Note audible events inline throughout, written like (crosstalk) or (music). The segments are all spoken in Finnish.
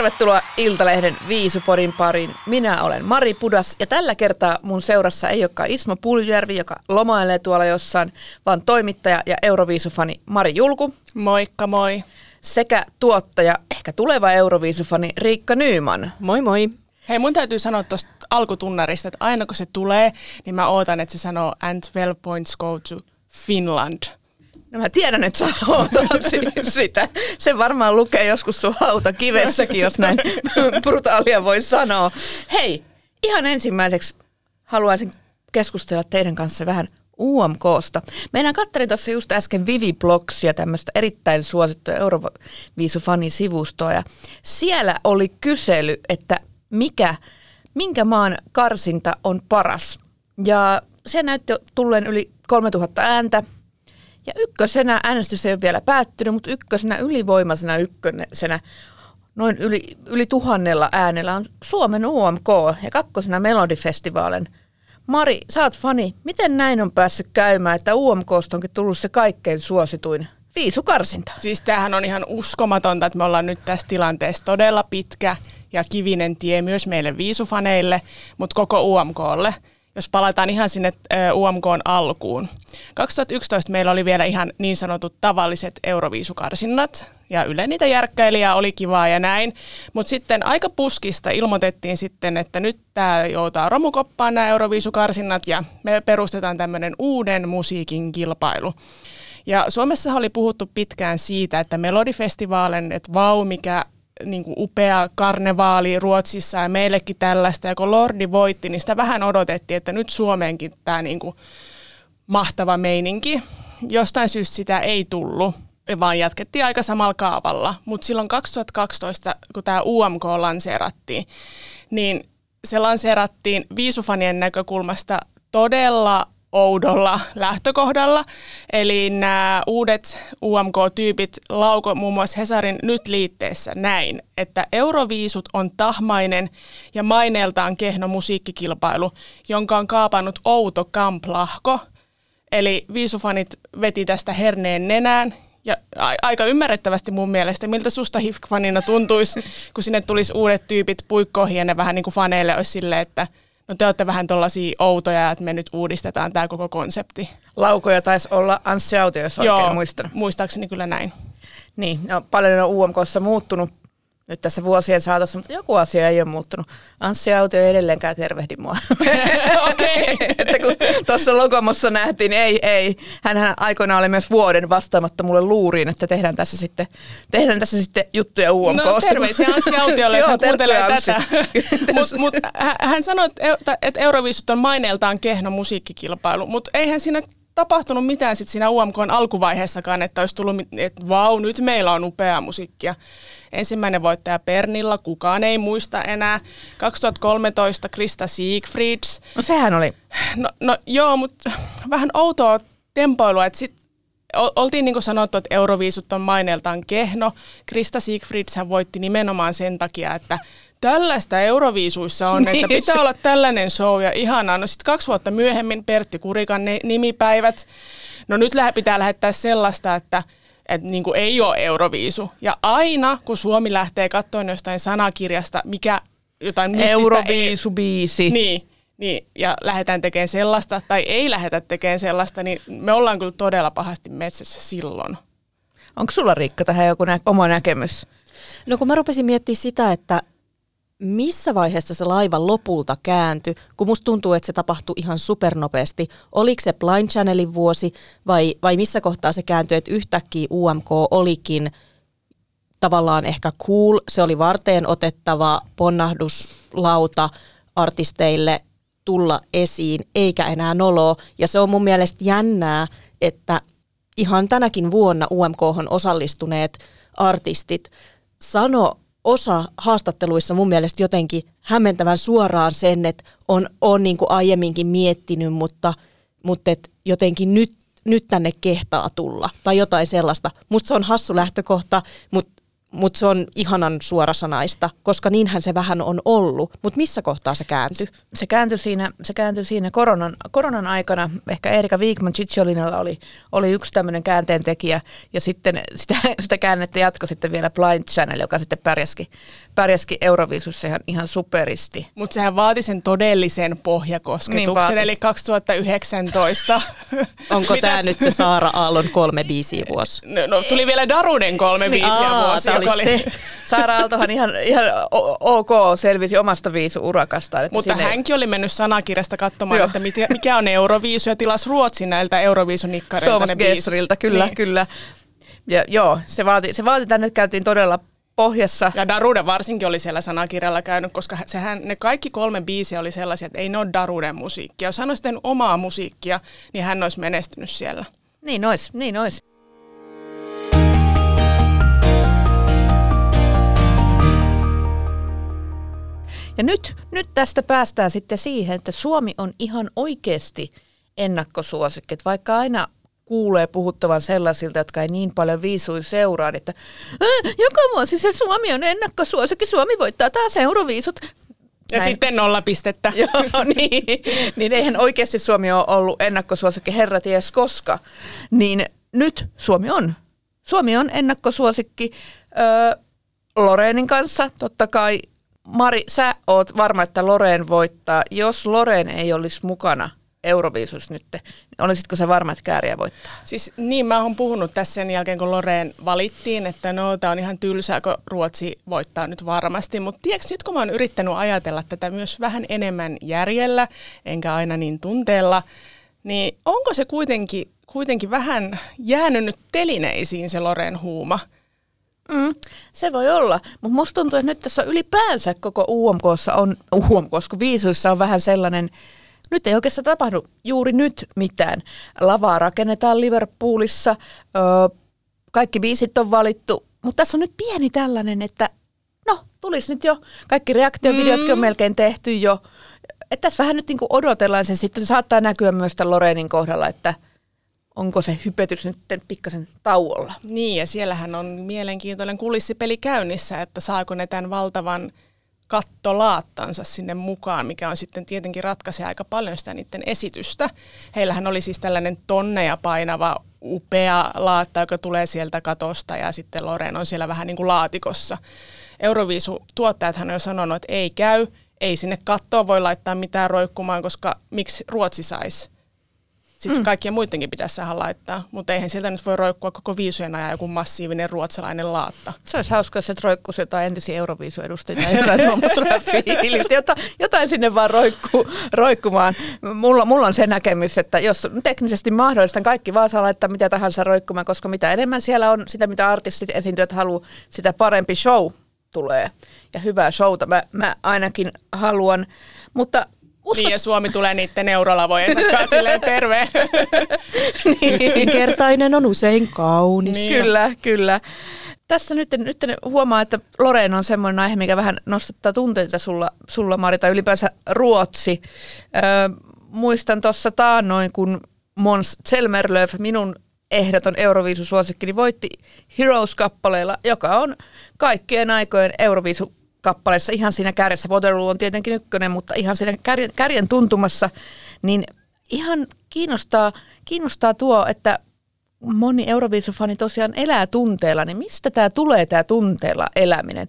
Tervetuloa Iltalehden Viisuporin pariin. Minä olen Mari Pudas ja tällä kertaa mun seurassa ei olekaan Ismo Puljärvi, joka lomailee tuolla jossain, vaan toimittaja ja Euroviisufani Mari Julku Moikka moi. sekä tuottaja, ehkä tuleva Euroviisufani Riikka Nyyman. Moi moi. Hei, mun täytyy sanoa tuosta alkutunnarista, että aina kun se tulee, niin mä ootan, että se sanoo and 12 points go to Finland. No mä tiedän, että sä ootat si- sitä. Se varmaan lukee joskus sun hauta kivessäkin, jos näin brutaalia voi sanoa. Hei, ihan ensimmäiseksi haluaisin keskustella teidän kanssa vähän UMKsta. Meidän kattelin tuossa just äsken Blogsia, tämmöistä erittäin suosittua Euroviisufanin-sivustoa, ja siellä oli kysely, että mikä, minkä maan karsinta on paras. Ja se näytti tulleen yli 3000 ääntä, ja ykkösenä äänestys ei ole vielä päättynyt, mutta ykkösenä ylivoimaisena ykkösenä noin yli, yli tuhannella äänellä on Suomen UMK ja kakkosena Melodifestivaalin. Mari, sä oot fani. Miten näin on päässyt käymään, että UMKsta onkin tullut se kaikkein suosituin viisukarsinta? Siis tämähän on ihan uskomatonta, että me ollaan nyt tässä tilanteessa todella pitkä ja kivinen tie myös meille viisufaneille, mutta koko UMKlle. Jos palataan ihan sinne UMKn alkuun. 2011 meillä oli vielä ihan niin sanotut tavalliset euroviisukarsinnat, ja yle niitä järkkäilijä oli kivaa ja näin. Mutta sitten aika puskista ilmoitettiin sitten, että nyt tämä joutaa romukoppaan nämä euroviisukarsinnat, ja me perustetaan tämmöinen uuden musiikin kilpailu. Ja Suomessa oli puhuttu pitkään siitä, että Melodifestivaalin, että vau, mikä niin kuin upea karnevaali Ruotsissa ja meillekin tällaista. Ja kun Lordi voitti, niin sitä vähän odotettiin, että nyt Suomeenkin tämä niin kuin mahtava meininki. Jostain syystä sitä ei tullut, vaan jatkettiin aika samalla kaavalla. Mutta silloin 2012, kun tämä UMK lanseerattiin, niin se lanseerattiin viisufanien näkökulmasta todella oudolla lähtökohdalla. Eli nämä uudet UMK-tyypit lauko muun muassa Hesarin nyt liitteessä näin, että Euroviisut on tahmainen ja maineeltaan kehno musiikkikilpailu, jonka on kaapannut outo kamplahko. Eli viisufanit veti tästä herneen nenään ja aika ymmärrettävästi mun mielestä, miltä susta HIFK-fanina tuntuisi, kun sinne tulisi uudet tyypit puikkoihin ja ne vähän niin kuin faneille olisi silleen, että no te olette vähän tollaisia outoja, että me nyt uudistetaan tämä koko konsepti. Laukoja taisi olla Anssi Autio, jos oikein muistan. muistaakseni kyllä näin. Niin, no, paljon on UMKssa muuttunut nyt tässä vuosien saatossa, mutta joku asia ei ole muuttunut. Anssi Autio ei edelleenkään tervehdi mua. (laughs) (laughs) Että kun tuossa logomossa nähtiin, ei, ei. Hänhän aikoinaan oli myös vuoden vastaamatta mulle luuriin, että tehdään tässä sitten, tehdään tässä sitten juttuja UMKsta. No terveisiä Anssi Autiolle, jos hän kuuntelee Anssi. tätä. (laughs) Mutta mut, hä- hän sanoi, että Euroviisut on maineeltaan kehno musiikkikilpailu, mutta eihän siinä tapahtunut mitään sit siinä UMKn alkuvaiheessakaan, että olisi tullut, että vau, nyt meillä on upeaa musiikkia. Ensimmäinen voittaja Pernilla, kukaan ei muista enää. 2013 Krista Siegfrieds. No sehän oli. No, no joo, mutta vähän outoa tempoilua, että sit ol- oltiin niin kuin sanottu, että Euroviisut on maineeltaan kehno. Krista Siegfrieds hän voitti nimenomaan sen takia, että tällaista Euroviisuissa on, että Niin, pitää se- olla tällainen show ja ihanaa. No sitten kaksi vuotta myöhemmin Pertti Kurikan ni- nimipäivät. No nyt pitää lähettää sellaista, että että niin kuin ei ole Euroviisu. Ja aina, kun Suomi lähtee katsomaan jostain sanakirjasta, mikä jotain mystistä ei, Euroviisubiisi. niin, niin, ja lähdetään tekemään sellaista, tai ei lähdetä tekemään sellaista, niin me ollaan kyllä todella pahasti metsässä silloin. Onko sulla Riikka tähän joku nä- oma näkemys? No kun mä rupesin miettimään sitä, että missä vaiheessa se laiva lopulta kääntyi, kun musta tuntuu, että se tapahtui ihan supernopeasti. Oliko se Blind Channelin vuosi vai, vai missä kohtaa se kääntyi, että yhtäkkiä UMK olikin tavallaan ehkä cool, se oli varteen otettava ponnahduslauta artisteille tulla esiin, eikä enää noloa. Ja se on mun mielestä jännää, että ihan tänäkin vuonna UMK osallistuneet artistit sano osa haastatteluissa mun mielestä jotenkin hämmentävän suoraan sen, että on, on niin kuin aiemminkin miettinyt, mutta, mutta et jotenkin nyt, nyt tänne kehtaa tulla tai jotain sellaista. Musta se on hassu lähtökohta, mutta mutta se on ihanan suorasanaista, koska niinhän se vähän on ollut. Mutta missä kohtaa se kääntyi? Se kääntyi siinä, se kääntyi siinä koronan, koronan aikana. Ehkä Erika Wigman Chicholinalla oli, oli yksi tämmöinen käänteentekijä. Ja sitten (laughs) sitä, sitä käännettä jatkoi sitten vielä Blind Channel, joka sitten pärjäski, pärjäski Euroviisussa ihan, ihan superisti. Mutta sehän vaati sen todellisen pohjakosketuksen, Niin eli 2019. (laughs) Onko tämä nyt se Saara Aallon kolme biisiä vuosi? No, no, tuli vielä Daruden kolme Niin, biisiä aa, vuosi, oli oli... se. Saara Aaltohan ihan, ihan ok selvisi omasta viisuurakastaan. että Mutta siinä ei- hänkin oli mennyt sanakirjasta katsomaan, Joo. että mikä on Euroviisu ja tilasi Ruotsin näiltä Euroviisunikkareilta Tuomas biisit. Gessriltä, kyllä, Niin. kyllä. Ja joo, se vaati, se vaati tänne, käytiin todella pohjassa. Ja Darude varsinkin oli siellä sanakirjalla käynyt, koska sehän, ne kaikki kolme biisiä oli sellaisia, että ei ne ole Daruden musiikkia. Jos hän olisi tehnyt omaa musiikkia, niin hän olisi menestynyt siellä. Niin ois, niin ois. Ja nyt, nyt tästä päästään sitten siihen, että Suomi on ihan oikeasti ennakkosuosikki. Että vaikka aina kuulee puhuttavan sellaisilta, jotka ei niin paljon viisuin seuraa, että "Äh, joka vuosi se Suomi on ennakkosuosikki, Suomi voittaa taas euroviisut. Ja Näin. sitten nolla pistettä. (laughs) Joo, niin, niin eihän oikeasti Suomi ole ollut ennakkosuosikki herra ties koska. Niin nyt Suomi on. Suomi on ennakkosuosikki öö, Loreenin kanssa. Totta kai, Mari, sä oot varma, että Loreen voittaa. Jos Loreen ei olisi mukana Euroviisus nyt, niin olisitko sä varma, että kääriä voittaa? Siis niin, mä oon puhunut tässä sen jälkeen, kun Loreen valittiin, että no, tää on ihan tylsää, kun Ruotsi voittaa nyt varmasti. Mutta tiedätkö, nyt kun mä oon yrittänyt ajatella tätä myös vähän enemmän järjellä, enkä aina niin tunteella, niin onko se kuitenkin, kuitenkin vähän jäänyt nyt telineisiin se Loreen huuma? Mm, se voi olla, mutta musta tuntuu, että nyt tässä ylipäänsä koko UMKssa on, UMKssa, kun viisuissa on vähän sellainen, nyt ei oikeastaan tapahdu juuri nyt mitään. Lavaa rakennetaan Liverpoolissa, ö, kaikki biisit on valittu, mutta tässä on nyt pieni tällainen, että no, tulisi nyt jo, kaikki reaktiovideotkin on melkein tehty jo. Että tässä vähän nyt niinku odotellaan sen, sitten se saattaa näkyä myös tämän Loreenin kohdalla, että onko se hypetys nyt pikkasen tauolla. Niin, ja siellähän on mielenkiintoinen kulissipeli käynnissä, että saako ne tämän valtavan kattolaattansa sinne mukaan, mikä on sitten tietenkin ratkaisee aika paljon sitä niiden esitystä. Heillähän oli siis tällainen tonneja painava upea laatta, joka tulee sieltä katosta ja sitten Loren on siellä vähän niin kuin laatikossa. Euroviisu-tuottajathan on jo sanonut, että ei käy, ei sinne kattoon voi laittaa mitään roikkumaan, koska miksi Ruotsi saisi? Sitten mm. kaikkien muidenkin pitäisi saada laittaa, mutta eihän sieltä nyt voi roikkua koko viisujen ajan joku massiivinen ruotsalainen laatta. Se olisi hauska, jos se roikkuisi jotain entisiä Euroviisuedustajia. Jota, jotain sinne vaan roikku, roikkumaan. Mulla, mulla on se näkemys, että jos teknisesti mahdollista, kaikki vaan saa laittaa mitä tahansa roikkumaan, koska mitä enemmän siellä on sitä, mitä artistit esiintyjät haluaa, sitä parempi show tulee. Ja hyvää showta mä, mä ainakin haluan. Mutta uskot, Niin ja Suomi tulee niiden eurolavojen kanssa silleen terve. (laughs) Yksinkertainen on usein kaunis. Niin. Kyllä, kyllä. Tässä nyt, nyt huomaa, että Loreen on semmoinen aihe, mikä vähän nostattaa tunteita sulla, sulla Mari, tai ylipäänsä Ruotsi. Öö, muistan tuossa taannoin, kun Mons Zelmerlöw, minun ehdoton Euroviisusuosikki, niin voitti Heroes-kappaleella, joka on kaikkien aikojen Euroviisu kappaleessa ihan siinä kärjessä. Waterloo on tietenkin ykkönen, mutta ihan siinä kärjen, kärjen tuntumassa, niin ihan kiinnostaa, kiinnostaa tuo, että moni Euroviisufani tosiaan elää tunteella, niin mistä tämä tulee tämä tunteella eläminen?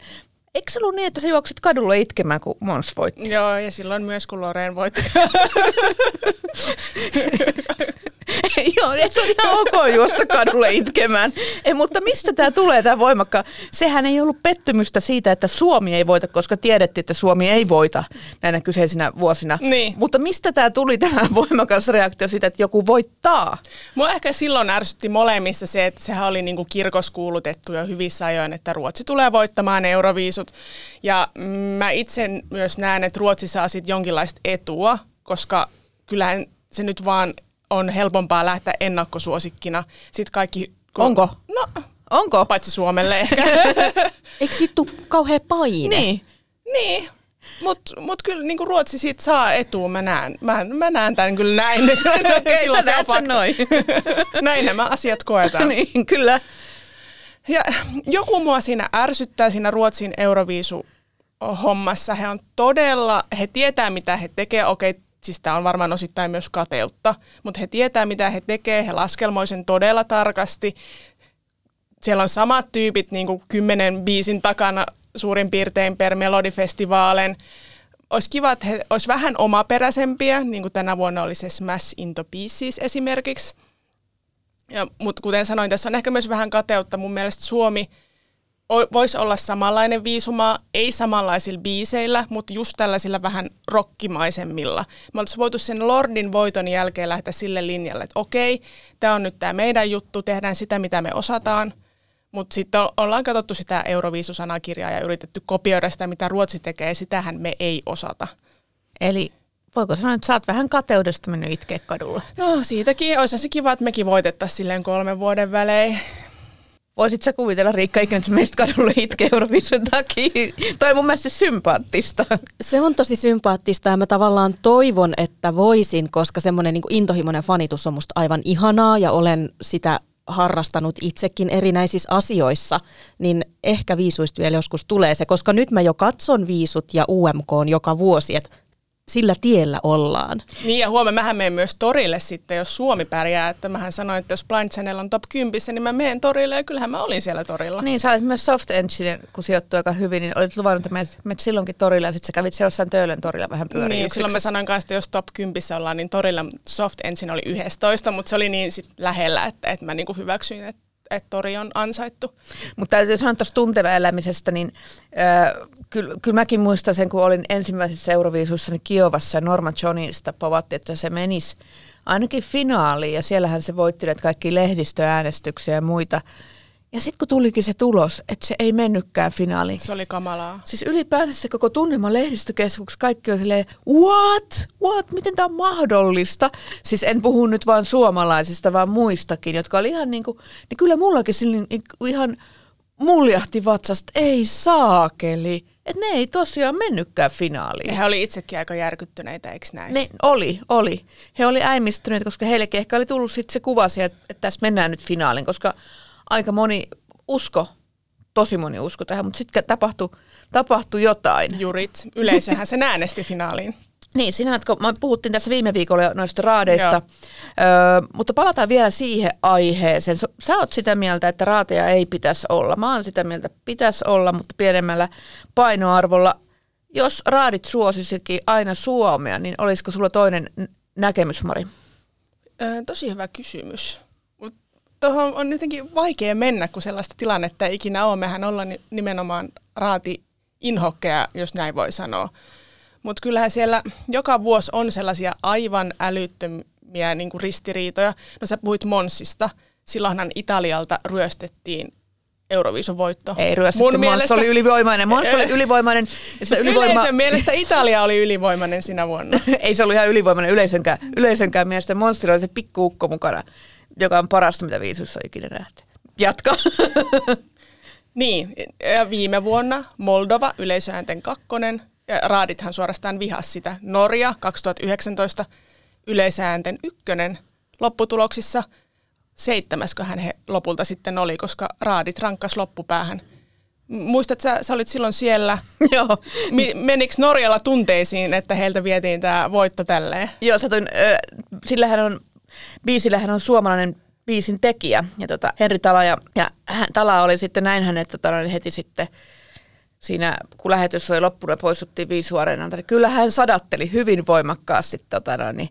Eikö se ollut niin, että sä juoksit kadulle itkemään, kun Mons voitti? Joo, ja silloin myös kun Loreen voitti. (laughs) (laughs) Joo, et on ihan ok juosta kadulle itkemään. Ei, mutta mistä tämä tulee, tämä voimakka? Sehän ei ollut pettymystä siitä, että Suomi ei voita, koska tiedettiin, että Suomi ei voita näinä kyseisinä vuosina. Niin. Mutta mistä tämä tuli tämä (laughs) voimakas reaktio siitä, että joku voittaa? Mua ehkä silloin ärsytti molemmissa se, että sehän oli niinku kirkoskuulutettu jo hyvissä ajoin, että Ruotsi tulee voittamaan euroviisut. Ja mä itse myös näen, että Ruotsi saa sitten jonkinlaista etua, koska kyllähän se nyt vaan on helpompaa lähteä ennakkosuosikkina. Sitten kaikki... kun- Onko? No, Onko? Paitsi Suomelle ehkä. (laughs) Eikö siitä tule kauhea paine? Niin. niin. Mutta mut kyllä niin Ruotsi siitä saa etua, mä näen, mä, mä näen tämän kyllä näin. (laughs) Okei, Silloin sä se on näet noin. (laughs) Näin nämä asiat koetaan. niin, kyllä. Ja joku mua siinä ärsyttää siinä Ruotsin Euroviisu hommassa. He on todella, he tietää mitä he tekee. Okei, siis tämä on varmaan osittain myös kateutta, mutta he tietää mitä he tekee. He laskelmoi sen todella tarkasti. Siellä on samat tyypit niin kuin kymmenen biisin takana suurin piirtein per Melodifestivaalen. Olisi kiva, että he olisi vähän omaperäisempiä, niin kuin tänä vuonna oli se Smash Into Pieces esimerkiksi. Mutta kuten sanoin, tässä on ehkä myös vähän kateutta. Mun mielestä Suomi voisi olla samanlainen viisumaa, ei samanlaisilla biiseillä, mutta just tällaisilla vähän rokkimaisemmilla. Me oltaisiin voitu sen Lordin voiton jälkeen lähteä sille linjalle, että okei, tämä on nyt tämä meidän juttu, tehdään sitä, mitä me osataan. Mutta sitten ollaan katsottu sitä Euroviisusanakirjaa ja yritetty kopioida sitä, mitä Ruotsi tekee, sitähän me ei osata. Eli voiko sanoa, että sä oot vähän kateudesta mennyt itkeä kadulla? No siitäkin, olisi se kiva, että mekin voitettaisiin silleen kolmen vuoden välein. Voisit sä kuvitella Riikka ikinä, että menisit kadulle itkeä Euroviisun takia? Toi on mun mielestä sympaattista. Se on tosi sympaattista ja mä tavallaan toivon, että voisin, koska semmoinen niin intohimoinen fanitus on musta aivan ihanaa ja olen sitä harrastanut itsekin erinäisissä asioissa, niin ehkä viisuista vielä joskus tulee se, koska nyt mä jo katson viisut ja UMK on joka vuosi, että sillä tiellä ollaan. Niin ja huomenna mähän menen myös torille sitten, jos Suomi pärjää. Että mähän sanoin, että jos Blind Channel on top 10, niin mä menen torille ja kyllähän mä olin siellä torilla. Niin, sä olit myös Soft Engine, kun sijoittui aika hyvin, niin olit luvannut, että menet, menet silloinkin torille ja sitten sä kävit siellä jossain Töölön torilla vähän pyöriä. Niin, silloin mä sanoin kanssa, että jos top 10 ollaan, niin torilla Soft ensin oli 11, mutta se oli niin sit lähellä, että, että mä niinku hyväksyin, että, että tori on ansaittu. Mutta täytyy sanoa tuosta tunteella elämisestä, niin äh, kyllä, kyllä mäkin muistan sen, kun olin ensimmäisessä Euroviisussa niin Kiovassa ja Norma Johnista povattiin, että se menisi ainakin finaaliin ja siellähän se voitti näitä kaikki lehdistöäänestyksiä ja muita. Ja sitten kun tulikin se tulos, että se ei mennytkään finaaliin. Se oli kamalaa. Siis ylipäänsä se koko tunnelma lehdistökeskuksessa, kaikki on silleen, what? What? Miten tämä on mahdollista? Siis en puhu nyt vain suomalaisista, vaan muistakin, jotka oli ihan niin kuin, niin kyllä mullakin silleen ihan muljahti vatsasta, ei saakeli. Että ne ei tosiaan mennytkään finaaliin. Ja he oli itsekin aika järkyttyneitä, eikö näin? Ne, oli, oli. He oli äimistyneet, koska heillekin ehkä oli tullut sitten se kuva sieltä, että tässä mennään nyt finaaliin, koska aika moni usko, tosi moni usko tähän, mutta sitten tapahtui, tapahtui jotain. Jurit. Yleisöhän sen äänesti finaaliin. (laughs) Niin, sinä, kun me puhuttiin tässä viime viikolla noista raadeista, öö, mutta palataan vielä siihen aiheeseen. Sä oot sitä mieltä, että raateja ei pitäisi olla. Mä oon sitä mieltä, että pitäisi olla, mutta pienemmällä painoarvolla. Jos raadit suosisikin aina Suomea, niin olisiko sulla toinen näkemys, Mari? Ö, tosi hyvä kysymys. Tuohon on jotenkin vaikea mennä, kun sellaista tilannetta ei ikinä ole. Mehän ollaan ni- nimenomaan raati inhokkeja, jos näin voi sanoa. Mutta kyllähän siellä joka vuosi on sellaisia aivan älyttömiä niin kuin ristiriitoja. No sä puhuit Monsista. Silloinhan Italialta ryöstettiin Euroviisun voitto. Ei ryöstetty, Mons oli ylivoimainen. Mons oli ylivoimainen. Ja (laughs) se ylivoima... Yleisön mielestä Italia oli ylivoimainen sinä vuonna. (laughs) ei se ollut ihan ylivoimainen yleisönkään, yleisönkään mielestä. Monsterilla oli se pikkuukko mukana, joka on parasta, mitä viisussa on ikinä nähty. Jatka. (laughs) Niin, ja viime vuonna Moldova yleisöäänten kakkonen, ja raadithan suorastaan vihas sitä. Norja 2019 yleisöäänten ykkönen lopputuloksissa. Seitsemäsköhän he lopulta sitten oli, koska raadit rankkas loppupäähän. M- Muistat, sä, sä olit silloin siellä. (laughs) Joo. Mi- menikö Norjalla tunteisiin, että heiltä vietiin tämä voitto tälleen? Joo, satuin, ö, sillähän on, biisillähän on suomalainen biisin tekijä, ja tota, Henri Tala, ja, ja hän, Tala oli sitten näin hänet tota, noin heti sitten siinä, kun lähetys oli loppunut ja poistuttiin viisuareenalta, niin kyllä hän sadatteli hyvin voimakkaasti tota, noin, niin,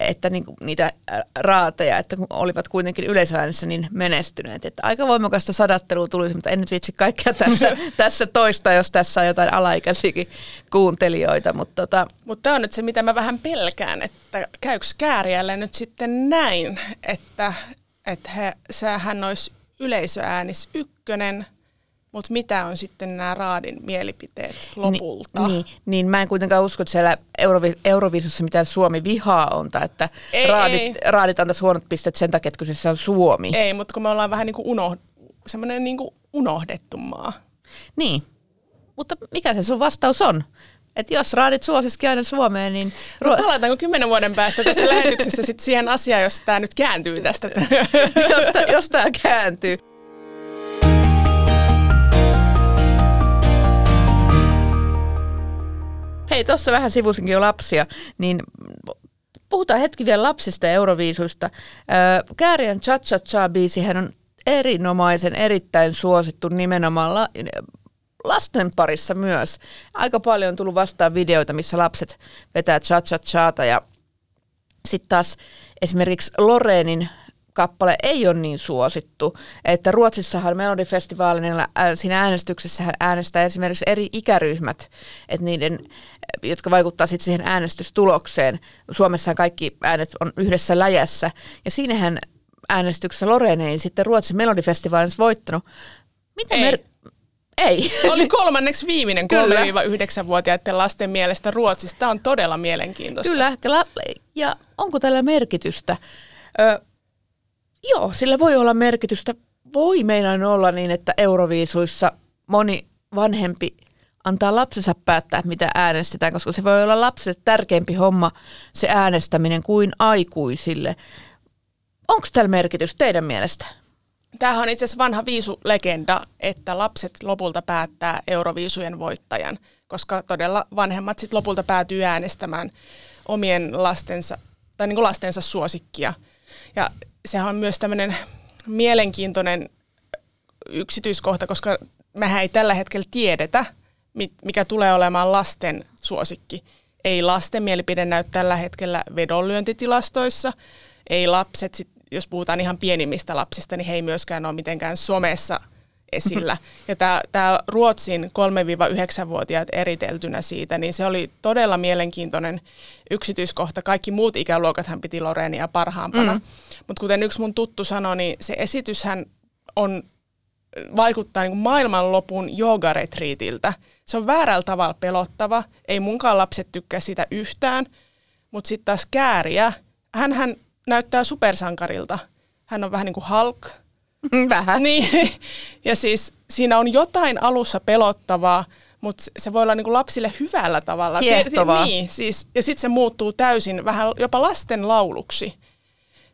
että niinku, niitä raateja, että kun olivat kuitenkin yleisöäänessä niin menestyneet. Että aika voimakasta sadattelua tuli, mutta en nyt vitsi kaikkea tässä, (laughs) tässä toista, jos tässä on jotain alaikäisiäkin kuuntelijoita. Mutta tota, Mutta tämä on nyt se, mitä mä vähän pelkään, että käykö kääriälle nyt sitten näin, että, että he, sähän olisi yleisöäänis ykkönen, mutta mitä on sitten nämä Raadin mielipiteet lopulta? Ni, niin, niin, mä en kuitenkaan usko, että siellä Eurovi, Euroviisussa mitään Suomi vihaa on, tai että Ei, raadit, ei. raadit antaisi huonot pisteet sen takia, että kyseessä on Suomi. Ei, mutta kun me ollaan vähän niin kuin uno, semmoinen niin unohdettu maa. Niin, mutta mikä se sun vastaus on? että jos raadit suosiski aina Suomeen, niin... No palataanko kymmenen vuoden päästä tässä lähetyksessä sit siihen asiaan, jos tämä nyt kääntyy tästä? (laughs) jos, jos tämä kääntyy. Hei, tuossa vähän sivusinkin jo lapsia, niin puhutaan hetki vielä lapsista ja euroviisuista. Kääriän Cha Cha Cha biisihän on erinomaisen, erittäin suosittu nimenomaan la- lasten parissa myös. Aika paljon on tullut vastaan videoita, missä lapset vetää cha cha chata ja sitten taas esimerkiksi Lorenin kappale ei ole niin suosittu, että Ruotsissahan Melodifestivaalilla siinä äänestyksessä äänestää esimerkiksi eri ikäryhmät, että niiden, jotka vaikuttaa sitten siihen äänestystulokseen. Suomessa kaikki äänet on yhdessä läjässä ja siinähän äänestyksessä Loreen ei sitten Ruotsin Melodifestivaalissa voittanut. Mitä ei. Mer- ei. Oli kolmanneksi viimeinen 3-9-vuotiaiden lasten mielestä Ruotsista. Tämä on todella mielenkiintoista. Kyllä, ja onko tällä merkitystä? Ö, joo, sillä voi olla merkitystä. Voi meidän olla niin, että Euroviisuissa moni vanhempi antaa lapsensa päättää, mitä äänestetään, koska se voi olla lapselle tärkeämpi homma se äänestäminen kuin aikuisille. Onko tällä merkitys teidän mielestä? Tämähän on itse asiassa vanha viisulegenda, että lapset lopulta päättää Euroviisujen voittajan, koska todella vanhemmat sitten lopulta päätyy äänestämään omien lastensa, tai niin kuin lastensa suosikkia. Ja sehän on myös tämmöinen mielenkiintoinen yksityiskohta, koska mehän ei tällä hetkellä tiedetä, mikä tulee olemaan lasten suosikki. Ei lasten mielipide näy tällä hetkellä vedonlyöntitilastoissa, ei lapset sit jos puhutaan ihan pienimmistä lapsista, niin he ei myöskään ole mitenkään somessa esillä. (laughs) Ja tämä Ruotsin 3-9-vuotiaat eriteltynä siitä, niin se oli todella mielenkiintoinen yksityiskohta. Kaikki muut ikäluokathan piti Lorenia parhaampana. Mm. Mutta kuten yksi mun tuttu sanoi, niin se esityshän on, vaikuttaa niin maailmanlopun joogaretriitiltä. Se on väärällä tavalla pelottava. Ei munkaan lapset tykkää sitä yhtään. Mutta sitten taas kääriä, hän näyttää supersankarilta. Hän on vähän niin kuin Hulk. (laughs) Vähän. Niin. Ja siis siinä on jotain alussa pelottavaa, mutta se voi olla niin kuin lapsille hyvällä tavalla. Kiehtovaa. Niin, siis, ja sitten se muuttuu täysin vähän jopa lasten lauluksi.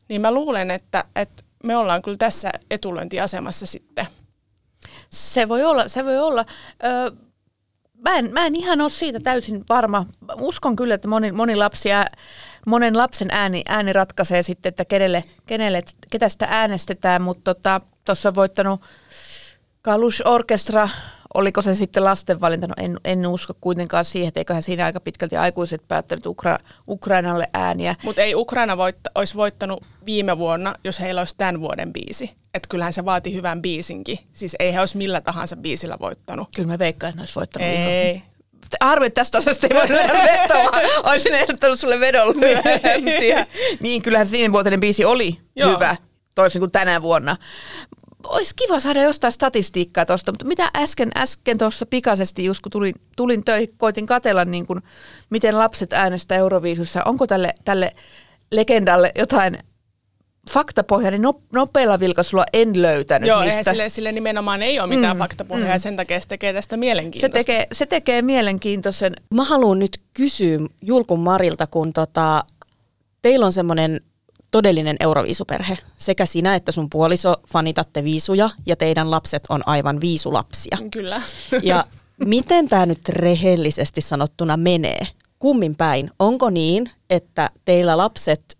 Niin mä luulen, että, että me ollaan kyllä tässä etulyöntiasemassa sitten. Se voi olla, se voi olla. Öö, mä, en, mä en ihan ole siitä täysin varma. Uskon kyllä, että moni, moni lapsi monen lapsen ääni, ääni ratkaisee sitten, että kenelle, kenelle, ketä sitä äänestetään, mutta tuossa tota, on voittanut Kalush Orkestra, oliko se sitten lasten valinta, no en, en usko kuitenkaan siihen, että eiköhän siinä aika pitkälti aikuiset päättänyt Ukra, Ukrainalle ääniä. Mutta ei Ukraina voitta, olisi voittanut viime vuonna, jos heillä olisi tämän vuoden biisi. Että kyllähän se vaati hyvän biisinkin. Siis ei he olisi millä tahansa biisillä voittanut. Kyllä mä veikkaan, että ne olisi voittanut. Ei, Harmi, tästä asiasta ei voi vetoa. (laughs) Olisin ehdottanut sulle vedon (laughs) Niin, kyllähän se viime vuotinen biisi oli Joo. hyvä, toisin kuin tänä vuonna. Olisi kiva saada jostain statistiikkaa tuosta, mutta mitä äsken, äsken tuossa pikaisesti, just kun tulin, tulin töihin, koitin katella, niin kuin, miten lapset äänestää Euroviisussa. Onko tälle, tälle legendalle jotain faktapohja, niin nopealla vilkaisulla en löytänyt Joo, niistä. Sille, sille nimenomaan ei ole mitään mm, faktapohjaa mm. ja sen takia se tekee tästä mielenkiintoista. Se tekee, se tekee mielenkiintoisen. Mä haluan nyt kysyä Julkun Marilta, kun tota, teillä on semmoinen todellinen euroviisuperhe. Sekä sinä että sun puoliso fanitatte viisuja ja teidän lapset on aivan viisulapsia. Kyllä. Ja miten tämä nyt rehellisesti sanottuna menee? Kummin päin? Onko niin, että teillä lapset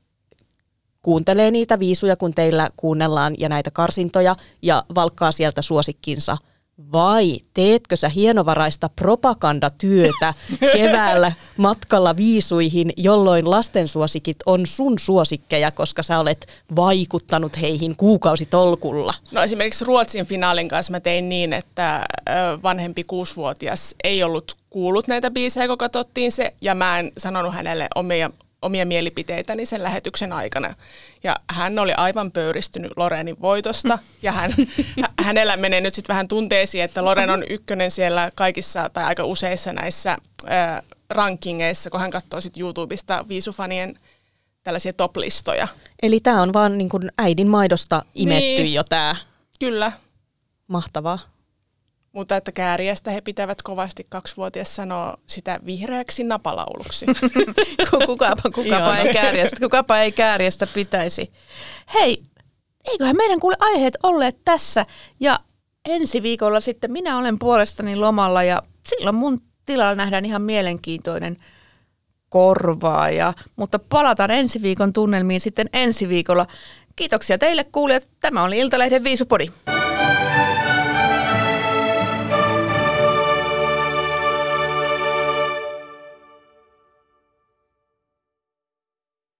kuuntelee niitä viisuja, kun teillä kuunnellaan ja näitä karsintoja ja valkkaa sieltä suosikkinsa – vai teetkö sä hienovaraista propagandatyötä (laughs) keväällä matkalla viisuihin, jolloin lastensuosikit on sun suosikkeja, koska sä olet vaikuttanut heihin kuukausitolkulla? No esimerkiksi Ruotsin finaalin kanssa mä tein niin, että vanhempi kuusivuotias ei ollut kuullut näitä biisejä, kun katsottiin se, ja mä en sanonut hänelle omia omia mielipiteitäni sen lähetyksen aikana. Ja hän oli aivan pöyristynyt Lorenin voitosta ja hän, (laughs) hänellä menee nyt sitten vähän tunteisiin, että Loren on ykkönen siellä kaikissa tai aika useissa näissä äh, rankingeissa, kun hän katsoo sitten YouTubesta viisufanien tällaisia top-listoja. Eli tämä on vaan niin äidin maidosta imetty niin. jo tämä. Kyllä. Mahtavaa. Mutta että kääriästä he pitävät kovasti kaksivuotias sanoo sitä vihreäksi napalauluksi. (laughs) kukapa, kukapa, ei kääriästä, kukapa ei kääriästä pitäisi. Hei, eiköhän meidän kuule aiheet olleet tässä ja ensi viikolla sitten minä olen puolestani lomalla ja silloin mun tilalla nähdään ihan mielenkiintoinen korvaaja. Mutta palataan ensi viikon tunnelmiin sitten ensi viikolla. Kiitoksia teille kuulijat. Tämä oli Iltalehden Viisupodi.